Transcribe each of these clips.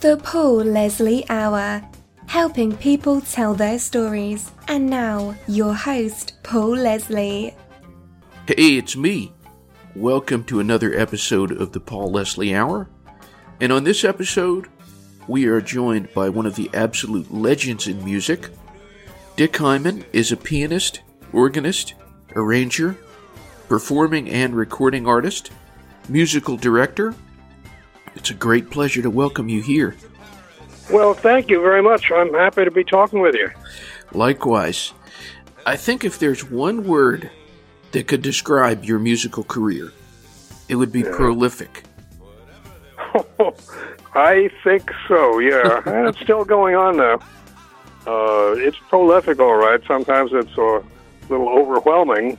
The Paul Leslie Hour, helping people tell their stories. And now, your host, Paul Leslie. Hey, it's me. Welcome to another episode of the Paul Leslie Hour. And on this episode, we are joined by one of the absolute legends in music. Dick Hyman is a pianist, organist, arranger, performing and recording artist, musical director, it's a great pleasure to welcome you here. Well, thank you very much. I'm happy to be talking with you. Likewise. I think if there's one word that could describe your musical career, it would be yeah. prolific. I think so, yeah. and it's still going on now. Uh, it's prolific, all right. Sometimes it's a little overwhelming,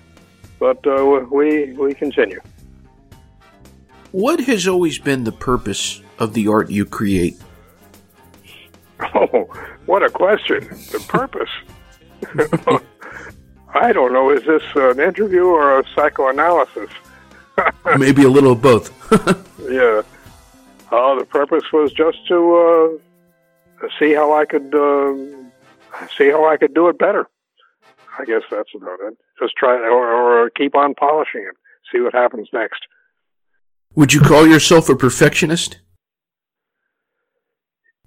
but uh, we, we continue. What has always been the purpose of the art you create? Oh, what a question. The purpose? I don't know. Is this an interview or a psychoanalysis? Maybe a little of both. yeah. Uh, the purpose was just to uh, see how I could uh, see how I could do it better. I guess that's about it. Just try or, or keep on polishing it. See what happens next. Would you call yourself a perfectionist?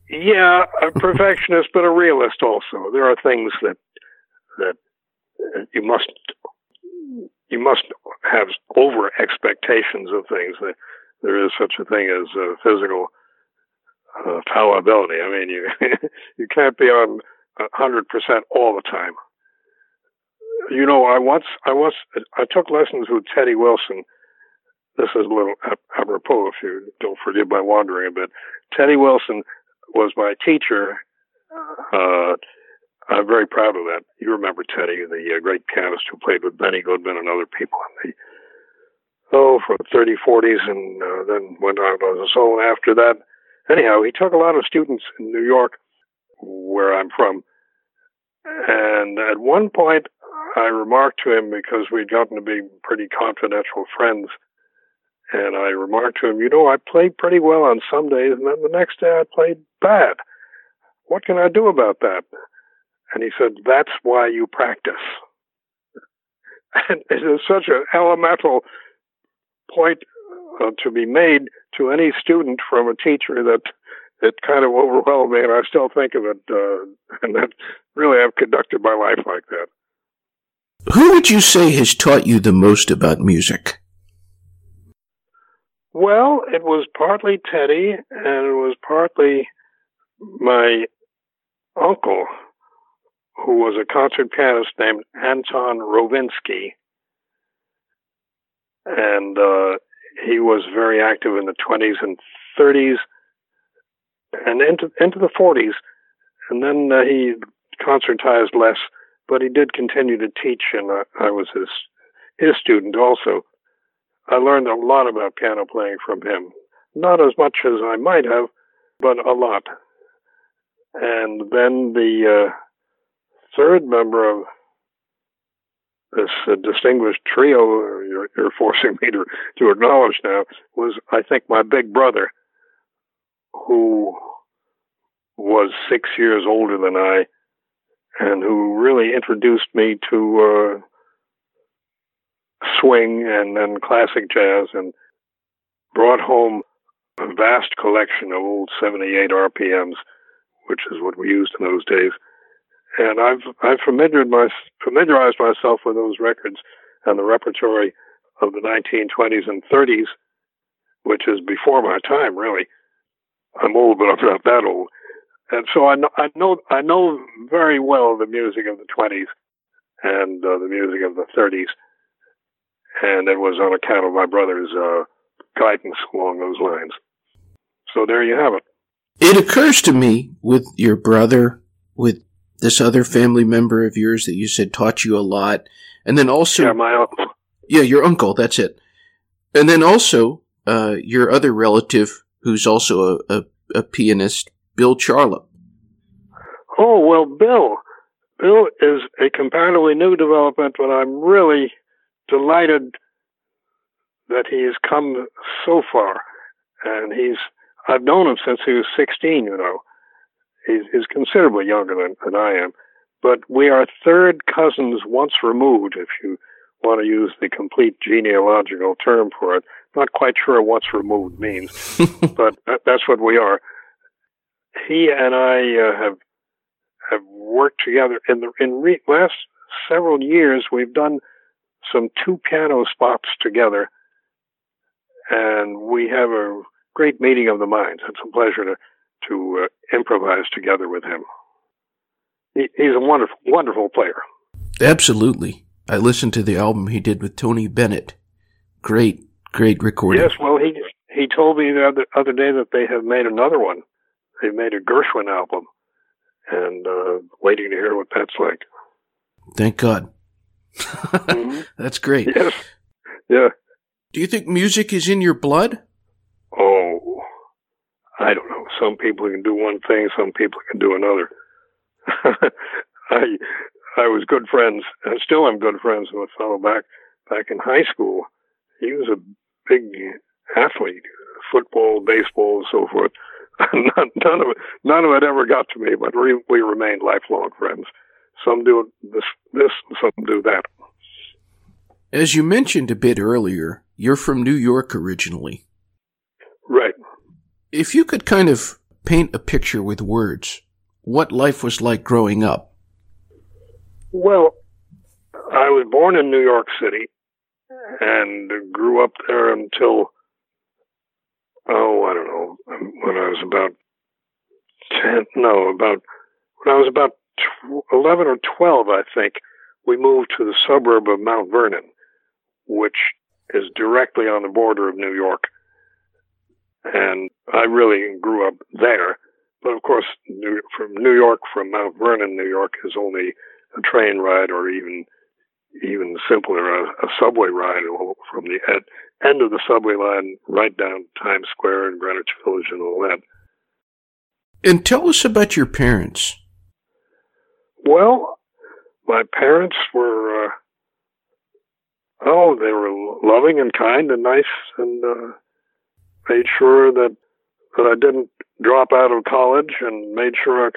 Yeah, a perfectionist, but a realist also. There are things that that you must you must have over expectations of things. There is such a thing as physical uh, fallibility. I mean, you you can't be on hundred percent all the time. You know, I once I once I took lessons with Teddy Wilson this is a little apropos if you don't forgive my wandering a bit. Teddy Wilson was my teacher. Uh, I'm very proud of that. You remember Teddy, the uh, great pianist who played with Benny Goodman and other people in the oh for the 30s, 40s, and uh, then went on on his own after that. Anyhow, he took a lot of students in New York, where I'm from, and at one point I remarked to him because we'd gotten to be pretty confidential friends and I remarked to him, you know, I played pretty well on some days, and then the next day I played bad. What can I do about that? And he said, that's why you practice. And it is such an elemental point uh, to be made to any student from a teacher that it kind of overwhelmed me, and I still think of it, uh, and that really I've conducted my life like that. Who would you say has taught you the most about music? Well, it was partly Teddy, and it was partly my uncle, who was a concert pianist named Anton Rovinsky. And uh, he was very active in the 20s and 30s and into, into the 40s. And then uh, he concertized less, but he did continue to teach, and uh, I was his, his student also. I learned a lot about piano playing from him. Not as much as I might have, but a lot. And then the uh, third member of this uh, distinguished trio you're, you're, forcing me to, to acknowledge now was, I think, my big brother, who was six years older than I, and who really introduced me to uh, swing and then classic jazz and brought home a vast collection of old 78 RPMs, which is what we used in those days. And I've I've familiarized, my, familiarized myself with those records and the repertory of the 1920s and 30s, which is before my time, really. I'm old, but I'm not that old. And so I know I know I know very well the music of the 20s and uh, the music of the 30s and it was on account of my brother's uh, guidance along those lines. So there you have it. It occurs to me with your brother, with this other family member of yours that you said taught you a lot, and then also yeah, my uncle. Yeah, your uncle. That's it. And then also uh, your other relative, who's also a, a, a pianist, Bill Charlap. Oh well, Bill. Bill is a comparatively new development, but I'm really delighted that he has come so far, and he's I've known him since he was 16, you know. He's, he's considerably younger than, than I am. But we are third cousins once removed, if you want to use the complete genealogical term for it. Not quite sure what's removed means, but that's what we are. He and I uh, have have worked together in the in re- last several years. We've done some two piano spots together, and we have a great meeting of the minds. It's a pleasure to to uh, improvise together with him. He, he's a wonderful wonderful player. Absolutely. I listened to the album he did with Tony Bennett. Great, great recording. Yes, well, he he told me the other other day that they have made another one. They made a Gershwin album, and uh, waiting to hear what that's like. Thank God. Mm-hmm. That's great. Yes. Yeah. Do you think music is in your blood? Oh, I don't know. Some people can do one thing, some people can do another. I I was good friends, and still I'm good friends with a fellow back back in high school. He was a big athlete, football, baseball, and so forth. none, none of it, none of it ever got to me, but we, we remained lifelong friends. Some do this, this, some do that. As you mentioned a bit earlier, you're from New York originally. Right. If you could kind of paint a picture with words, what life was like growing up, well, I was born in New York City and grew up there until, oh, I don't know, when I was about 10, no, about, when I was about 11 or 12, I think, we moved to the suburb of Mount Vernon, which is directly on the border of New York. And I really grew up there. But of course, from New York, from Mount Vernon, New York, is only a train ride or even even simpler, a, a subway ride from the end of the subway line right down Times Square and Greenwich Village and all that. And tell us about your parents. Well, my parents were, uh, oh, they were loving and kind and nice and uh, made sure that that I didn't drop out of college and made sure I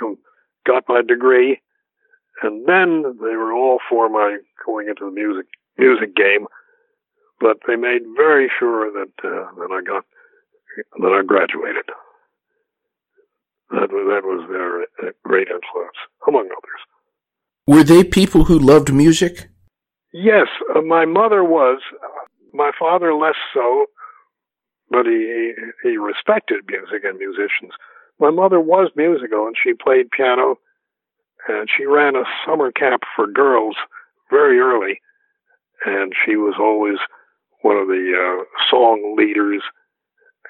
got my degree and then they were all for my going into the music music game, but they made very sure that uh, that I got that I graduated. That that was their uh, great influence, among others. Were they people who loved music? Yes, uh, my mother was. My father less so, but he he respected music and musicians. My mother was musical, and she played piano and she ran a summer camp for girls very early, and she was always one of the uh, song leaders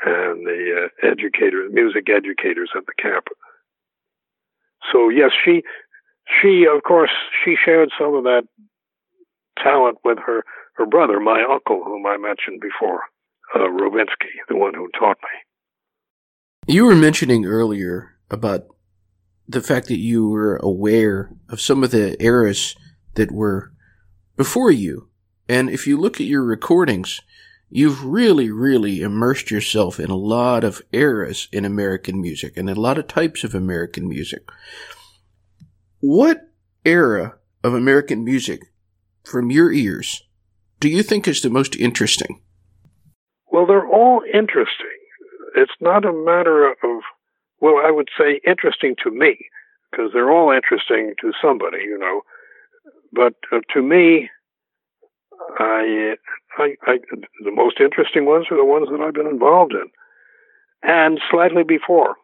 and the uh, educators, music educators at the camp. So yes, she she of course she shared some of that talent with her her brother, my uncle, whom I mentioned before, uh, Rovinsky, the one who taught me. You were mentioning earlier about the fact that you were aware of some of the eras that were before you. And if you look at your recordings, you've really, really immersed yourself in a lot of eras in American music and a lot of types of American music. What era of American music, from your ears, do you think is the most interesting? Well, they're all interesting. It's not a matter of well, I would say interesting to me because they're all interesting to somebody, you know. But uh, to me, I, I, I, the most interesting ones are the ones that I've been involved in, and slightly before.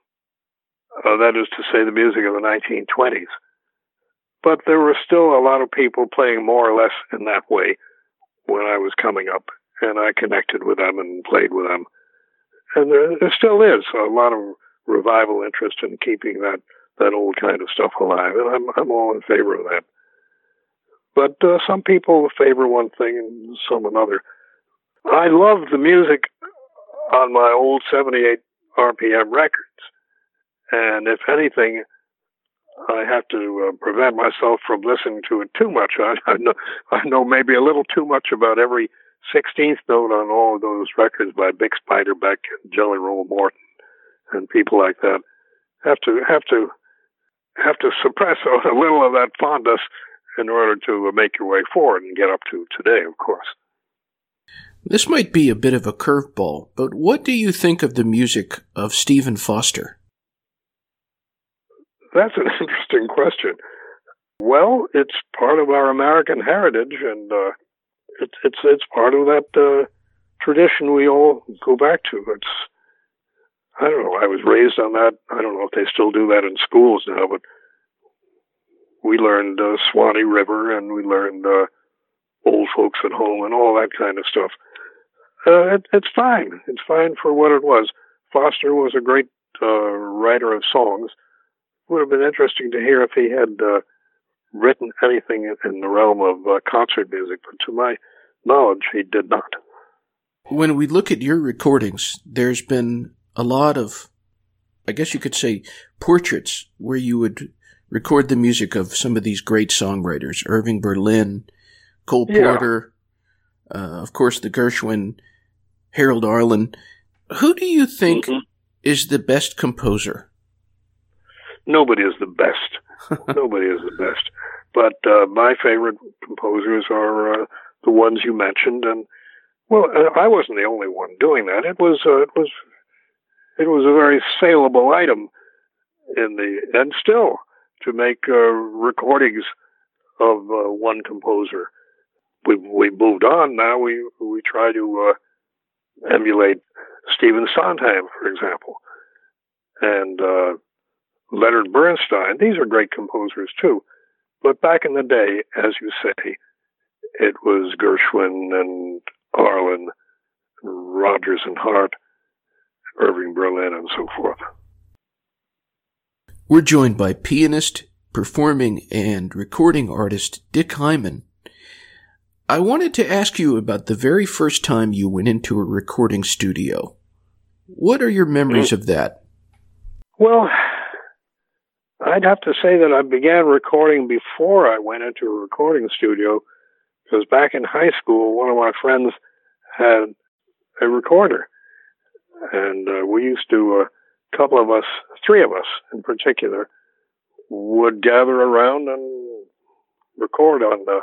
Uh, that is to say, the music of the 1920s. But there were still a lot of people playing more or less in that way when I was coming up, and I connected with them and played with them. And there, there still is a lot of revival interest in keeping that that old kind of stuff alive, and I'm I'm all in favor of that. But uh, some people favor one thing and some another. I love the music on my old 78 RPM records, and if anything, I have to uh, prevent myself from listening to it too much. I, I know I know maybe a little too much about every 16th note on all of those records by Bix Beiderbecke and Jelly Roll Morton and people like that have to have to have to suppress a little of that fondness in order to make your way forward and get up to today, of course. This might be a bit of a curveball, but what do you think of the music of Stephen Foster? That's an interesting question. Well, it's part of our American heritage, and uh, it's it's it's part of that uh, tradition we all go back to. It's I don't know. I was raised on that. I don't know if they still do that in schools now, but we learned uh, Swanee River and we learned uh, Old Folks at Home and all that kind of stuff. Uh, it, it's fine. It's fine for what it was. Foster was a great uh, writer of songs. It would have been interesting to hear if he had uh, written anything in the realm of uh, concert music, but to my knowledge, he did not. When we look at your recordings, there's been a lot of, I guess you could say, portraits where you would record the music of some of these great songwriters Irving Berlin, Cole yeah. Porter, uh, of course, the Gershwin, Harold Arlen. Who do you think mm-hmm. is the best composer? Nobody is the best. Nobody is the best. But uh, my favorite composers are uh, the ones you mentioned, and well, uh, I wasn't the only one doing that. It was uh, it was it was a very saleable item in the and still to make uh, recordings of uh, one composer. We we moved on now. We we try to uh, emulate Stephen Sondheim, for example, and uh, Leonard Bernstein. These are great composers too. But back in the day, as you say, it was Gershwin and Arlen, Rodgers and Hart, Irving Berlin, and so forth. We're joined by pianist, performing, and recording artist Dick Hyman. I wanted to ask you about the very first time you went into a recording studio. What are your memories mm-hmm. of that? Well, I'd have to say that I began recording before I went into a recording studio because back in high school, one of my friends had a recorder and uh, we used to, a uh, couple of us, three of us in particular, would gather around and record on the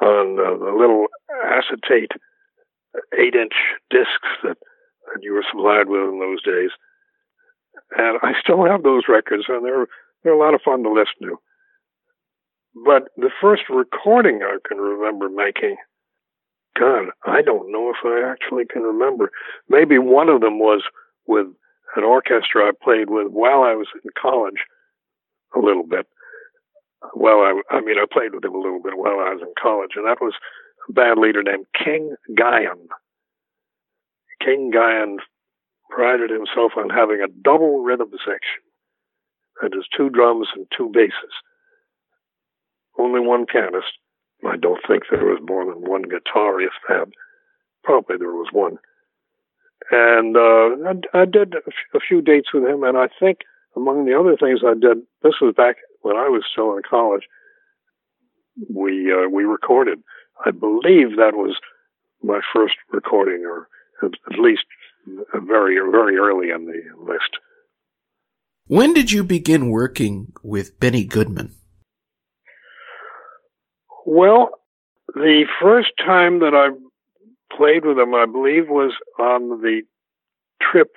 on the, the little acetate eight-inch discs that, that you were supplied with in those days. And I still have those records, and they're they're a lot of fun to listen to. But the first recording I can remember making God, I don't know if I actually can remember. Maybe one of them was with an orchestra I played with while I was in college, a little bit. Well, I, I mean, I played with him a little bit while I was in college, and that was a band leader named King Guion. King Guion prided himself on having a double rhythm section. That is two drums and two basses. Only one pianist I don't think there was more than one guitar, if that. Probably there was one. And uh, I, I did a few dates with him, and I think among the other things I did, this was back when I was still in college. We uh, we recorded. I believe that was my first recording, or at least very very early in the list. When did you begin working with Benny Goodman? Well, the first time that I played with him, I believe, was on the trip.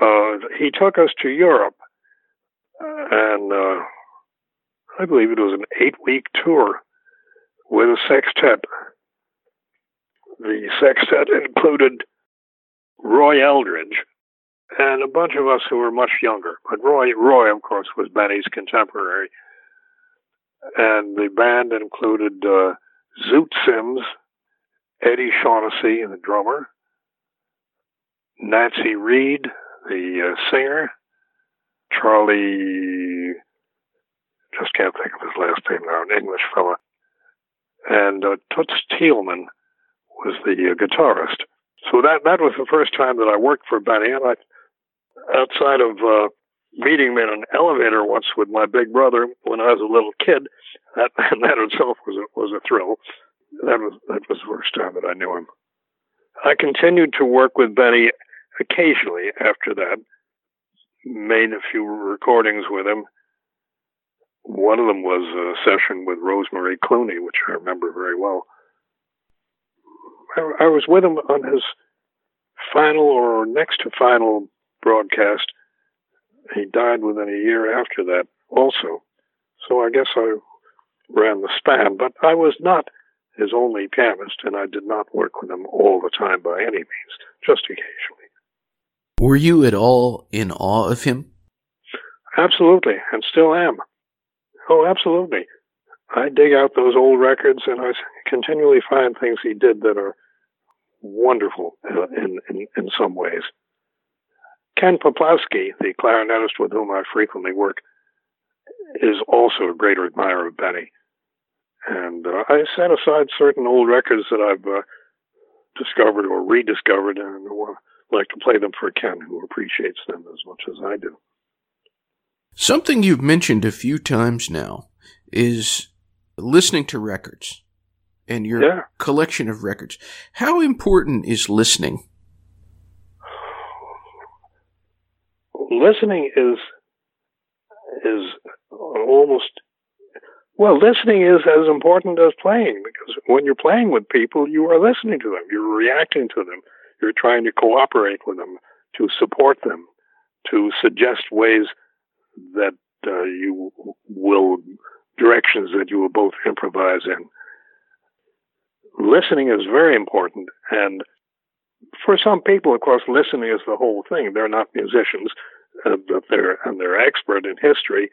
Uh, he took us to Europe, and uh, I believe it was an eight-week tour with a sextet. The sextet included Roy Eldridge and a bunch of us who were much younger. But Roy, Roy, of course, was Benny's contemporary and the band included uh, Zoot Sims, Eddie Shaughnessy, the drummer, Nancy Reed, the uh, singer, Charlie, just can't think of his last name now, an English fella, and uh, Toots Thielemans was the uh, guitarist. So that that was the first time that I worked for Benny, and I, outside of uh, meeting him in an elevator once with my big brother when I was a little kid. That that itself was a, was a thrill. That was that was the first time that I knew him. I continued to work with Benny occasionally after that made a few recordings with him. One of them was a session with Rosemary Clooney, which I remember very well. I, I was with him on his final or next to final broadcast. He died within a year after that, also. So I guess I ran the span, but I was not his only pianist, and I did not work with him all the time by any means, just occasionally. Were you at all in awe of him? Absolutely, and still am. Oh, absolutely. I dig out those old records and I continually find things he did that are wonderful uh, in, in, in some ways. Ken Peplowski, the clarinetist with whom I frequently work, is also a great admirer of Benny. And uh, I set aside certain old records that I've uh, discovered or rediscovered and uh, like to play them for Ken, who appreciates them as much as I do. Something you've mentioned a few times now is listening to records and your yeah. collection of records. How important is listening? Listening is is almost well, listening is as important as playing because when you're playing with people, you are listening to them, you're reacting to them, you're trying to cooperate with them, to support them, to suggest ways that uh, you will directions that you will both improvise in. Listening is very important, and for some people, of course, listening is the whole thing. They're not musicians, uh, but they're and they're expert in history,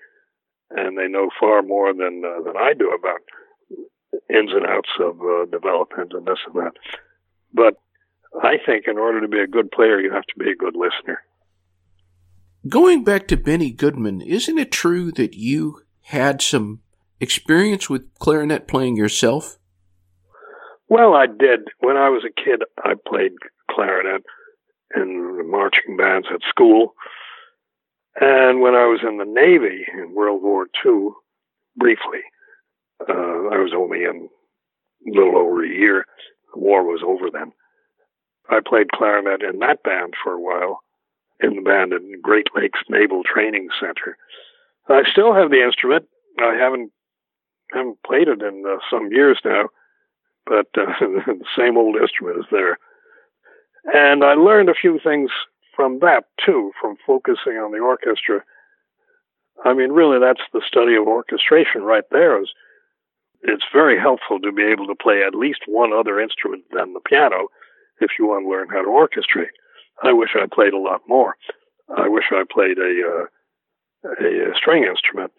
and they know far more than uh, than I do about ins and outs of uh, development and this and that. But I think in order to be a good player, you have to be a good listener. Going back to Benny Goodman, isn't it true that you had some experience with clarinet playing yourself? Well, I did. When I was a kid, I played clarinet in the marching bands at school. And when I was in the Navy in World War II, briefly, uh, I was only in a little over a year. The war was over then. I played clarinet in that band for a while, in the band at Great Lakes Naval Training Center. I still have the instrument. I haven't haven't played it in uh, some years now, but uh, the same old instrument is there. And I learned a few things from that too, from focusing on the orchestra. I mean, really, that's the study of orchestration right there. Is it's very helpful to be able to play at least one other instrument than the piano if you want to learn how to orchestrate. I wish I played a lot more. I wish I played a uh, a, a string instrument,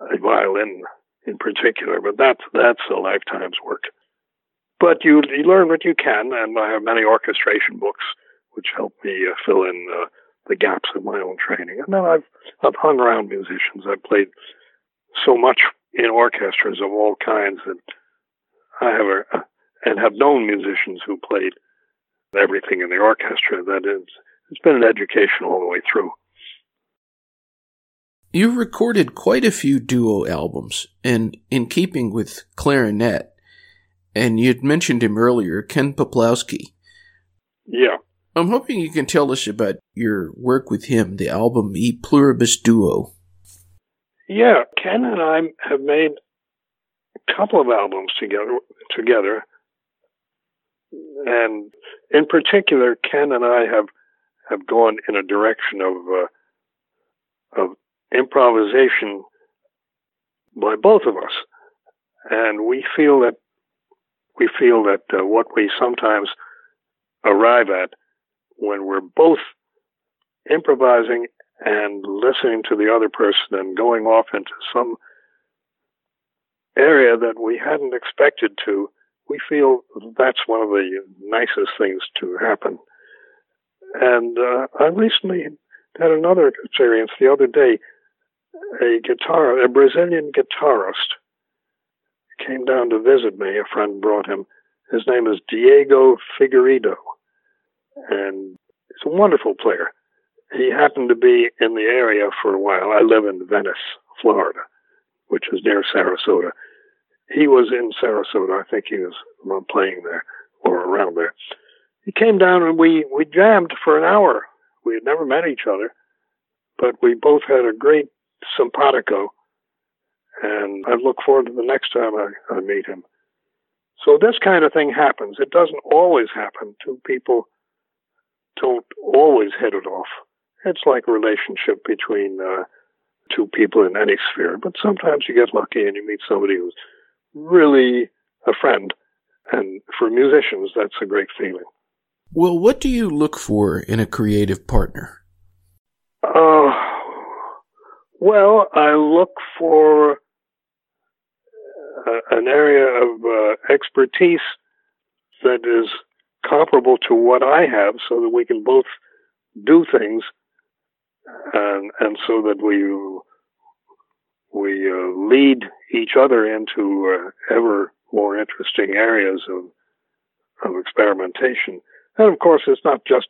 a violin in particular, but that's that's a lifetime's work. But you you learn what you can, and I have many orchestration books which help me uh, fill in uh, the gaps of my own training. And then I've I've hung around musicians. I've played so much in orchestras of all kinds that I have a, and have known musicians who played everything in the orchestra. That is, it's been an education all the way through. You recorded quite a few duo albums, and in keeping with clarinet, and you'd mentioned him earlier, Ken Peplowski. Yeah. I'm hoping you can tell us about your work with him, the album E Pluribus Duo. Yeah, Ken and I have made a couple of albums together. Together, and in particular, Ken and I have have gone in a direction of uh, of improvisation by both of us, and we feel that we feel that uh, what we sometimes arrive at when we're both improvising and listening to the other person and going off into some area that we hadn't expected to, we feel that's one of the nicest things to happen. And uh, I recently had another experience the other day. A guitar, a Brazilian guitarist, came down to visit me. A friend brought him. His name is Diego Figueiredo and he's a wonderful player. He happened to be in the area for a while. I live in Venice, Florida, which is near Sarasota. He was in Sarasota. I think he was playing there or around there. he came down and we, we jammed for an hour. We had never met each other, but we both had a great simpatico. And I look forward to the next time I, I meet him. So this kind of thing happens. It doesn't always happen. Two people don't always hit it off. It's like a relationship between uh, two people in any sphere. But sometimes you get lucky and you meet somebody who's really a friend. And for musicians, that's a great feeling. Well, what do you look for in a creative partner? Uh, well, I look for an area of uh, expertise that is comparable to what I have so that we can both do things and and so that we we uh, lead each other into uh, ever more interesting areas of of experimentation. And of course, it's not just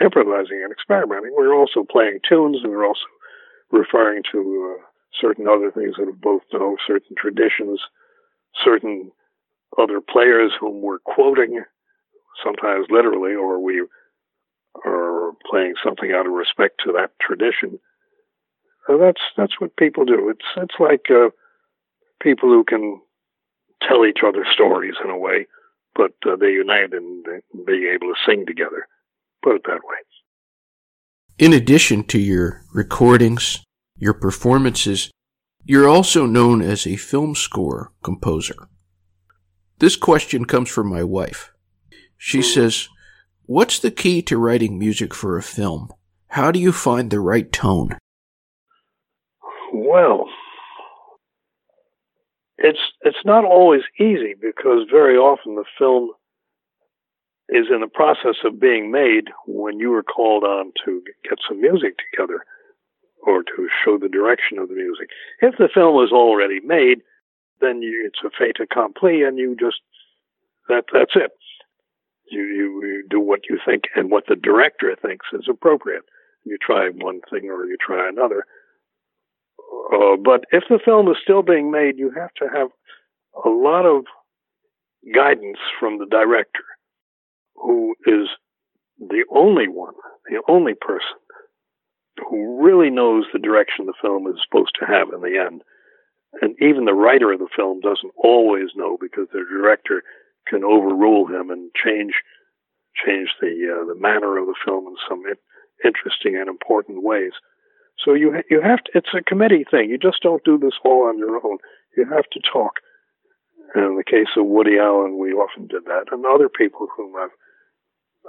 improvising and experimenting. We're also playing tunes, and we're also referring to uh, certain other things that have both know, certain traditions, certain other players whom we're quoting, sometimes literally, or we are playing something out of respect to that tradition. That's that's what people do. It's it's like uh, people who can tell each other stories in a way, but uh, they unite in being able to sing together. Put it that way. In addition to your recordings, your performances, you're also known as a film score composer. This question comes from my wife. She mm-hmm. says, What's the key to writing music for a film? How do you find the right tone? Well, it's it's not always easy because very often the film is in the process of being made when you are called on to get some music together or to show the direction of the music. If the film is already made, then you, it's a fait accompli, and you just that that's it. You, you you do what you think and what the director thinks is appropriate. You try one thing or you try another. Uh, but if the film is still being made, you have to have a lot of guidance from the director, who is the only one, the only person who really knows the direction the film is supposed to have in the end. And even the writer of the film doesn't always know because the director can overrule him and change change the uh, the manner of the film in some interesting and important ways. So you you have to. It's a committee thing. You just don't do this all on your own. You have to talk. And in the case of Woody Allen, we often did that, and other people whom I've,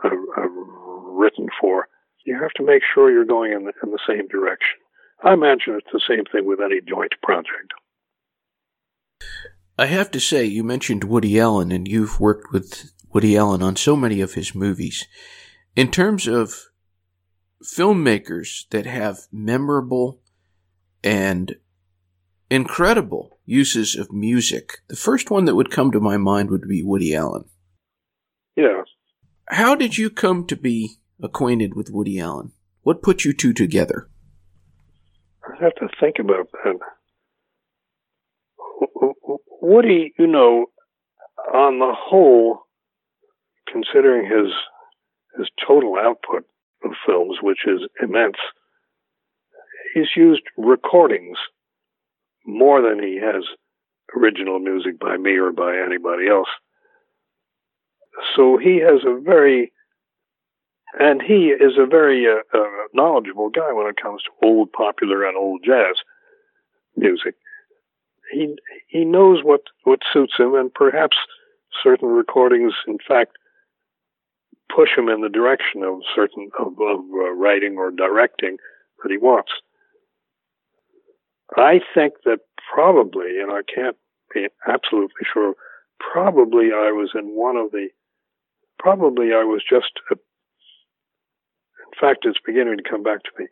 I've, I've written for you have to make sure you're going in the, in the same direction. I imagine it's the same thing with any joint project. I have to say, you mentioned Woody Allen, and you've worked with Woody Allen on so many of his movies. In terms of filmmakers that have memorable and incredible uses of music, the first one that would come to my mind would be Woody Allen. Yeah. How did you come to be acquainted with Woody Allen? What put you two together? I have to think about that. Woody, you know, on the whole, considering his his total output of films, which is immense, he's used recordings more than he has original music by me or by anybody else. So he has a very and he is a very uh, uh, knowledgeable guy when it comes to old popular and old jazz music. He he knows what what suits him, and perhaps certain recordings, in fact, push him in the direction of certain of, of uh, writing or directing that he wants. I think that probably, and I can't be absolutely sure, probably I was in one of the, probably I was just a fact, it's beginning to come back to me.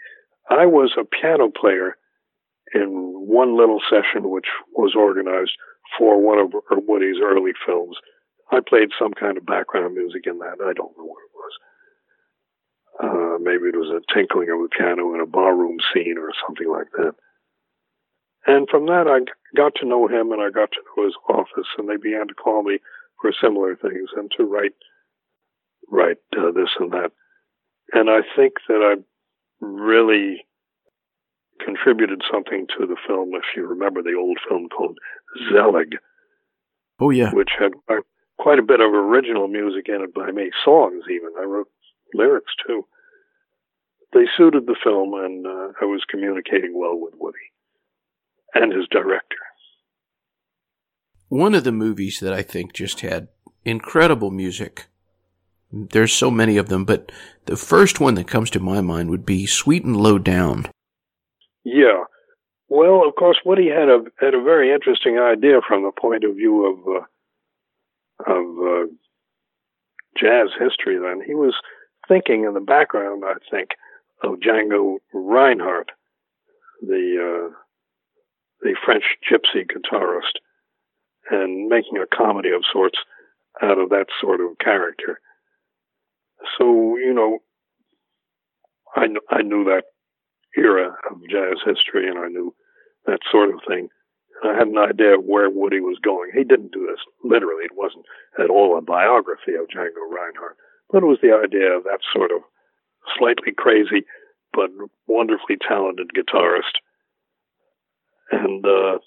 I was a piano player in one little session which was organized for one of Woody's early films. I played some kind of background music in that. I don't know what it was. Uh, maybe it was a tinkling of a piano in a barroom scene or something like that. And from that, I got to know him and I got to know his office, and they began to call me for similar things and to write write uh, this and that. And I think that I really contributed something to the film. If you remember the old film called Zelig, oh yeah, which had quite a bit of original music in it by me, songs even. I wrote lyrics too. They suited the film, and uh, I was communicating well with Woody and his director. One of the movies that I think just had incredible music. There's so many of them, but the first one that comes to my mind would be Sweet and Lowdown. Yeah. Well, of course, Woody had a had a very interesting idea from the point of view of uh, of uh, jazz history. Then he was thinking in the background, I think, of Django Reinhardt, the uh, the French gypsy guitarist, and making a comedy of sorts out of that sort of character. So you know, I I knew that era of jazz history, and I knew that sort of thing. I had an idea of where Woody was going. He didn't do this literally. It wasn't at all a biography of Django Reinhardt, but it was the idea of that sort of slightly crazy but wonderfully talented guitarist. And uh,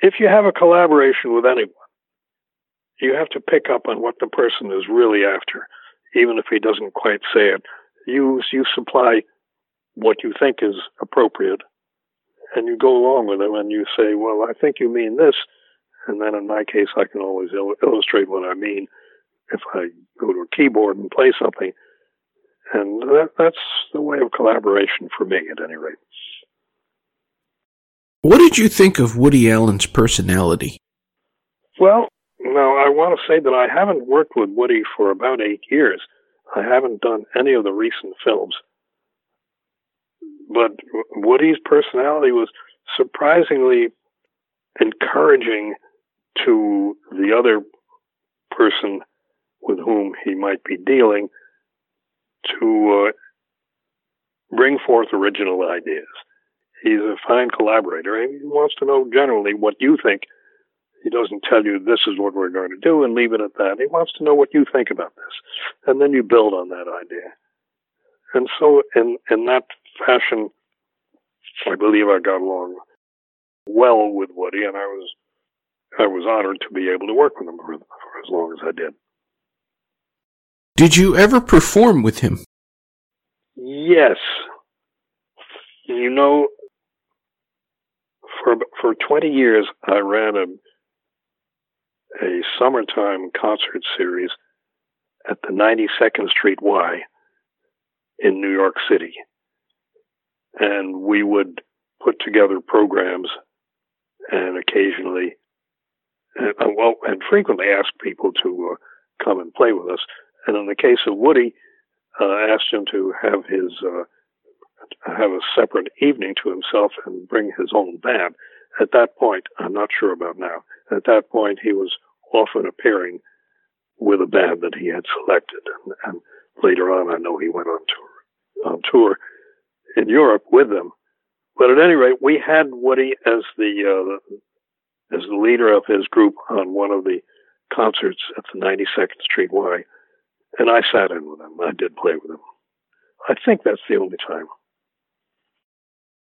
if you have a collaboration with anyone, you have to pick up on what the person is really after, even if he doesn't quite say it. You you supply what you think is appropriate, and you go along with them, and you say, "Well, I think you mean this," and then in my case, I can always il- illustrate what I mean if I go to a keyboard and play something, and that, that's the way of collaboration for me, at any rate. What did you think of Woody Allen's personality? Well, now I want to say that I haven't worked with Woody for about eight years. I haven't done any of the recent films but Woody's personality was surprisingly encouraging to the other person with whom he might be dealing to uh, bring forth original ideas. He's a fine collaborator and he wants to know generally what you think. He doesn't tell you this is what we're going to do and leave it at that. He wants to know what you think about this. And then you build on that idea. And so in, in that fashion, I believe I got along well with Woody, and I was I was honored to be able to work with him for, for as long as I did. Did you ever perform with him? Yes. You know, for for 20 years, I ran a a summertime concert series at the 92nd Street Y in New York City and we would put together programs and occasionally, and, uh, well, and frequently ask people to uh, come and play with us. And in the case of Woody, uh, asked him to have his uh, have a separate evening to himself and bring his own band. At that point, I'm not sure about now. At that point, he was often appearing with a band that he had selected, and, and later on, I know he went on tour on tour in Europe with them. But at any rate, we had Woody as the uh, as the leader of his group on one of the concerts at the 92nd Street Y, and I sat in with him. I did play with him. I think that's the only time.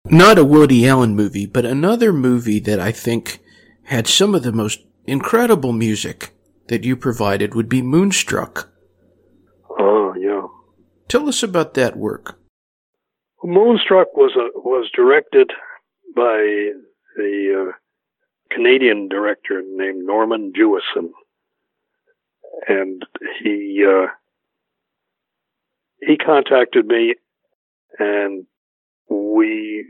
Not a Woody Allen movie, but another movie that I think had some of the most incredible music that you provided would be Moonstruck. Oh, yeah. Tell us about that work. Moonstruck was a, was directed by the uh, Canadian director named Norman Jewison, and he uh, he contacted me, and we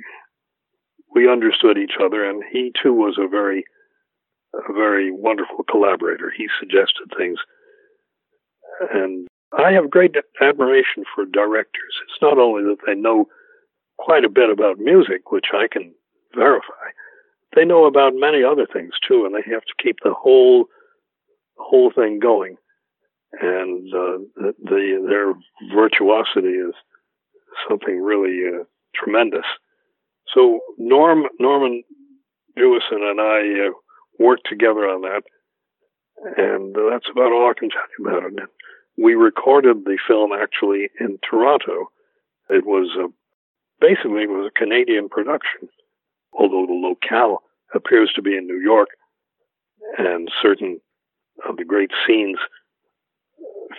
we understood each other, and he too was a very a very wonderful collaborator. He suggested things, and I have great admiration for directors. It's not only that they know quite a bit about music, which I can verify. They know about many other things too, and they have to keep the whole whole thing going. And uh, the, the, their virtuosity is something really uh, tremendous. So Norm Norman Jewison and I uh, worked together on that, and that's about all I can tell you about it. we recorded the film actually in Toronto. It was a, basically it was a Canadian production, although the locale appears to be in New York, and certain of the great scenes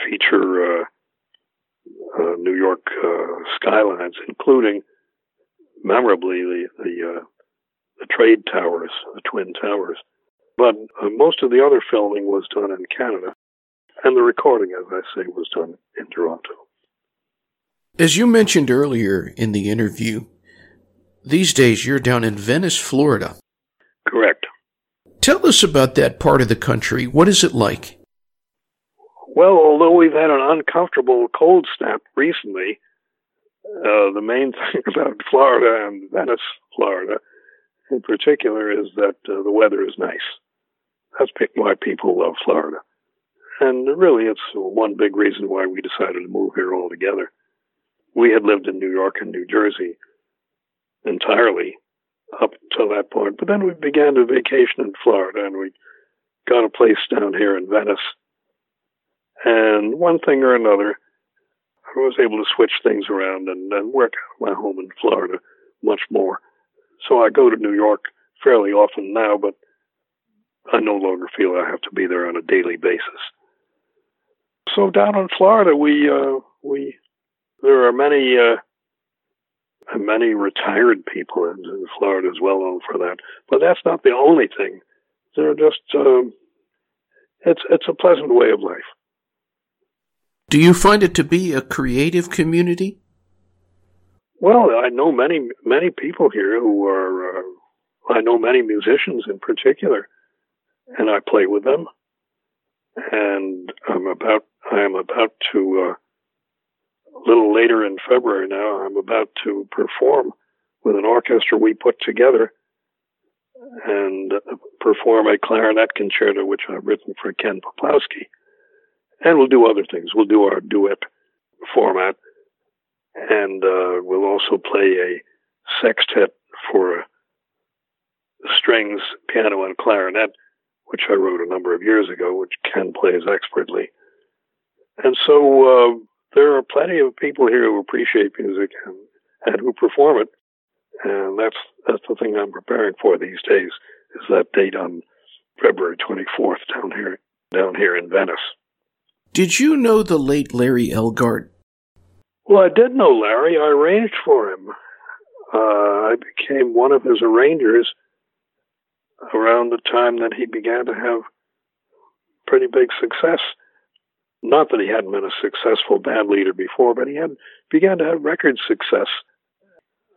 feature uh, uh, New York uh, skylines, including memorably the the, uh, the trade towers, the twin towers. But uh, most of the other filming was done in Canada, and the recording, as I say, was done in Toronto. As you mentioned earlier in the interview, these days you're down in Venice, Florida. Correct. Tell us about that part of the country. What is it like? Well, although we've had an uncomfortable cold snap recently, uh, the main thing about Florida and Venice, Florida, in particular, is that uh, the weather is nice. That's why people love Florida. And really, it's one big reason why we decided to move here altogether. We had lived in New York and New Jersey entirely up until that point, but then we began to vacation in Florida and we got a place down here in Venice. And one thing or another, I was able to switch things around and, and work out my home in Florida much more. So I go to New York fairly often now, but I no longer feel I have to be there on a daily basis. So down in Florida, we uh, we there are many uh, many retired people in, in Florida is well known for that, but that's not the only thing. They're just um, it's it's a pleasant way of life. Do you find it to be a creative community? Well, I know many many people here who are. Uh, I know many musicians in particular, and I play with them. And I'm about I am about to uh, a little later in February now. I'm about to perform with an orchestra we put together and uh, perform a clarinet concerto which I've written for Ken Peplowski and we'll do other things. We'll do our duet format, and uh, we'll also play a sextet for strings, piano, and clarinet, which I wrote a number of years ago, which Ken plays expertly. And so uh, there are plenty of people here who appreciate music and, and who perform it, and that's that's the thing I'm preparing for these days. Is that date on February 24th down here down here in Venice. Did you know the late Larry Elgart? Well, I did know Larry. I arranged for him. Uh, I became one of his arrangers around the time that he began to have pretty big success. Not that he hadn't been a successful band leader before, but he had began to have record success.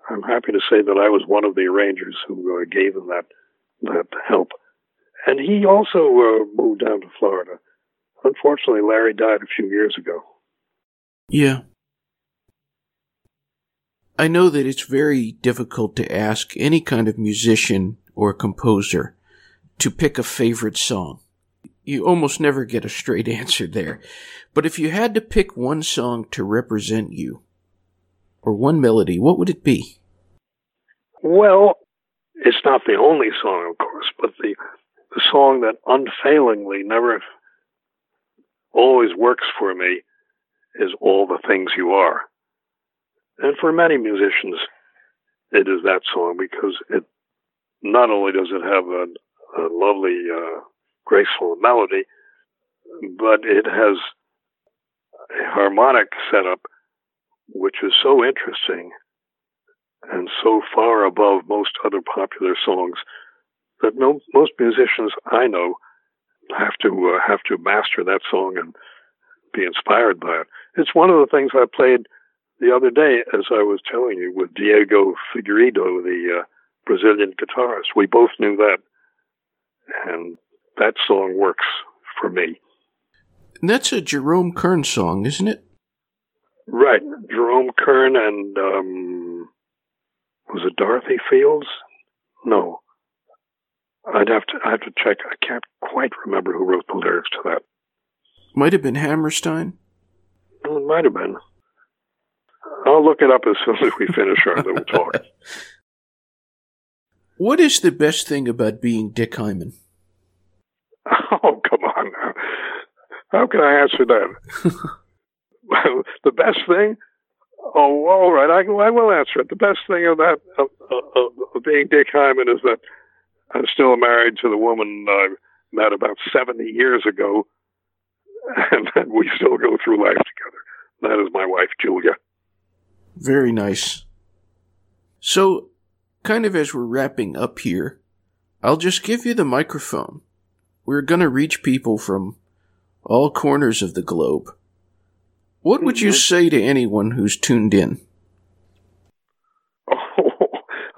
I'm happy to say that I was one of the arrangers who uh, gave him that that help. And he also uh, moved down to Florida unfortunately, Larry died a few years ago. Yeah. I know that it's very difficult to ask any kind of musician or a composer to pick a favorite song. You almost never get a straight answer there. But if you had to pick one song to represent you, or one melody, what would it be? Well, it's not the only song, of course, but the, the song that unfailingly never always works for me is all the things you are. And for many musicians, it is that song because it not only does it have a, a lovely, uh, graceful melody, but it has a harmonic setup which is so interesting and so far above most other popular songs that no, most musicians I know have to uh, have to master that song and be inspired by it. It's one of the things I played the other day, as I was telling you, with Diego Figueiredo, the uh, Brazilian guitarist. We both knew that, and that song works for me. And that's a Jerome Kern song, isn't it? Right, Jerome Kern and um, was it Dorothy Fields? No, I'd have to I have to check. I can't quite remember who wrote the lyrics to that. Might have been Hammerstein. it might have been. I'll look it up as soon as we finish our little talk. What is the best thing about being Dick Hyman? Oh, come on now. How can I answer that? the best thing? Oh, all right. I, I will answer it. The best thing of that of, of, of being Dick Hyman is that I'm still married to the woman I met about 70 years ago, and that we still go through life together. That is my wife, Julia. Very nice. So, kind of as we're wrapping up here, I'll just give you the microphone. We're going to reach people from all corners of the globe. What would you mm-hmm. say to anyone who's tuned in? Oh,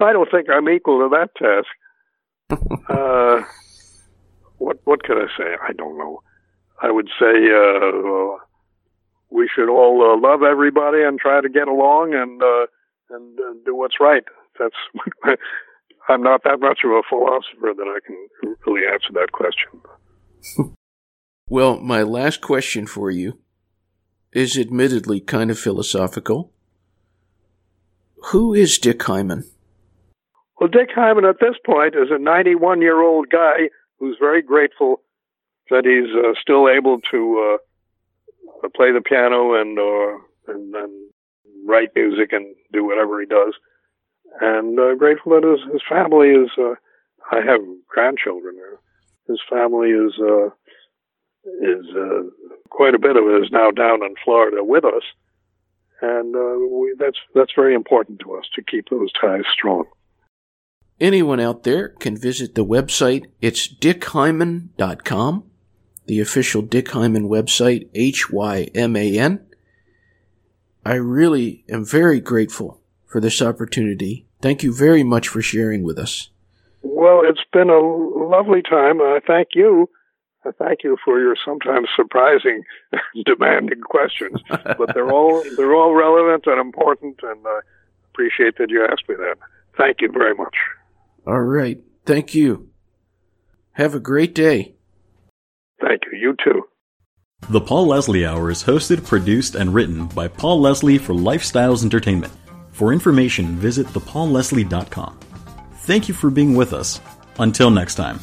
I don't think I'm equal to that task. uh, what what could I say? I don't know. I would say uh, we should all uh, love everybody and try to get along and uh, and uh, do what's right. That's I'm not that much of a philosopher that I can really answer that question. well, my last question for you is admittedly kind of philosophical. Who is Dick Hyman? Well, Dick Hyman at this point is a 91 year old guy who's very grateful that he's uh, still able to uh, play the piano and, uh, and, and write music and do whatever he does, and uh, grateful that his, his family is. Uh, I have grandchildren. His family is uh, is uh, quite a bit of it is now down in Florida with us, and uh, we, that's that's very important to us to keep those ties strong. Anyone out there can visit the website. It's dickhyman.com, the official Dick Hyman website, H Y M A N. I really am very grateful for this opportunity. Thank you very much for sharing with us. Well, it's been a lovely time. I thank you. I thank you for your sometimes surprising, demanding questions, but they're all they're all relevant and important, and I appreciate that you asked me that. Thank you very much. All right. Thank you. Have a great day. Thank you. You too. The Paul Leslie Hour is hosted, produced, and written by Paul Leslie for Lifestyles Entertainment. For information, visit thepaulleslie.com. Thank you for being with us. Until next time.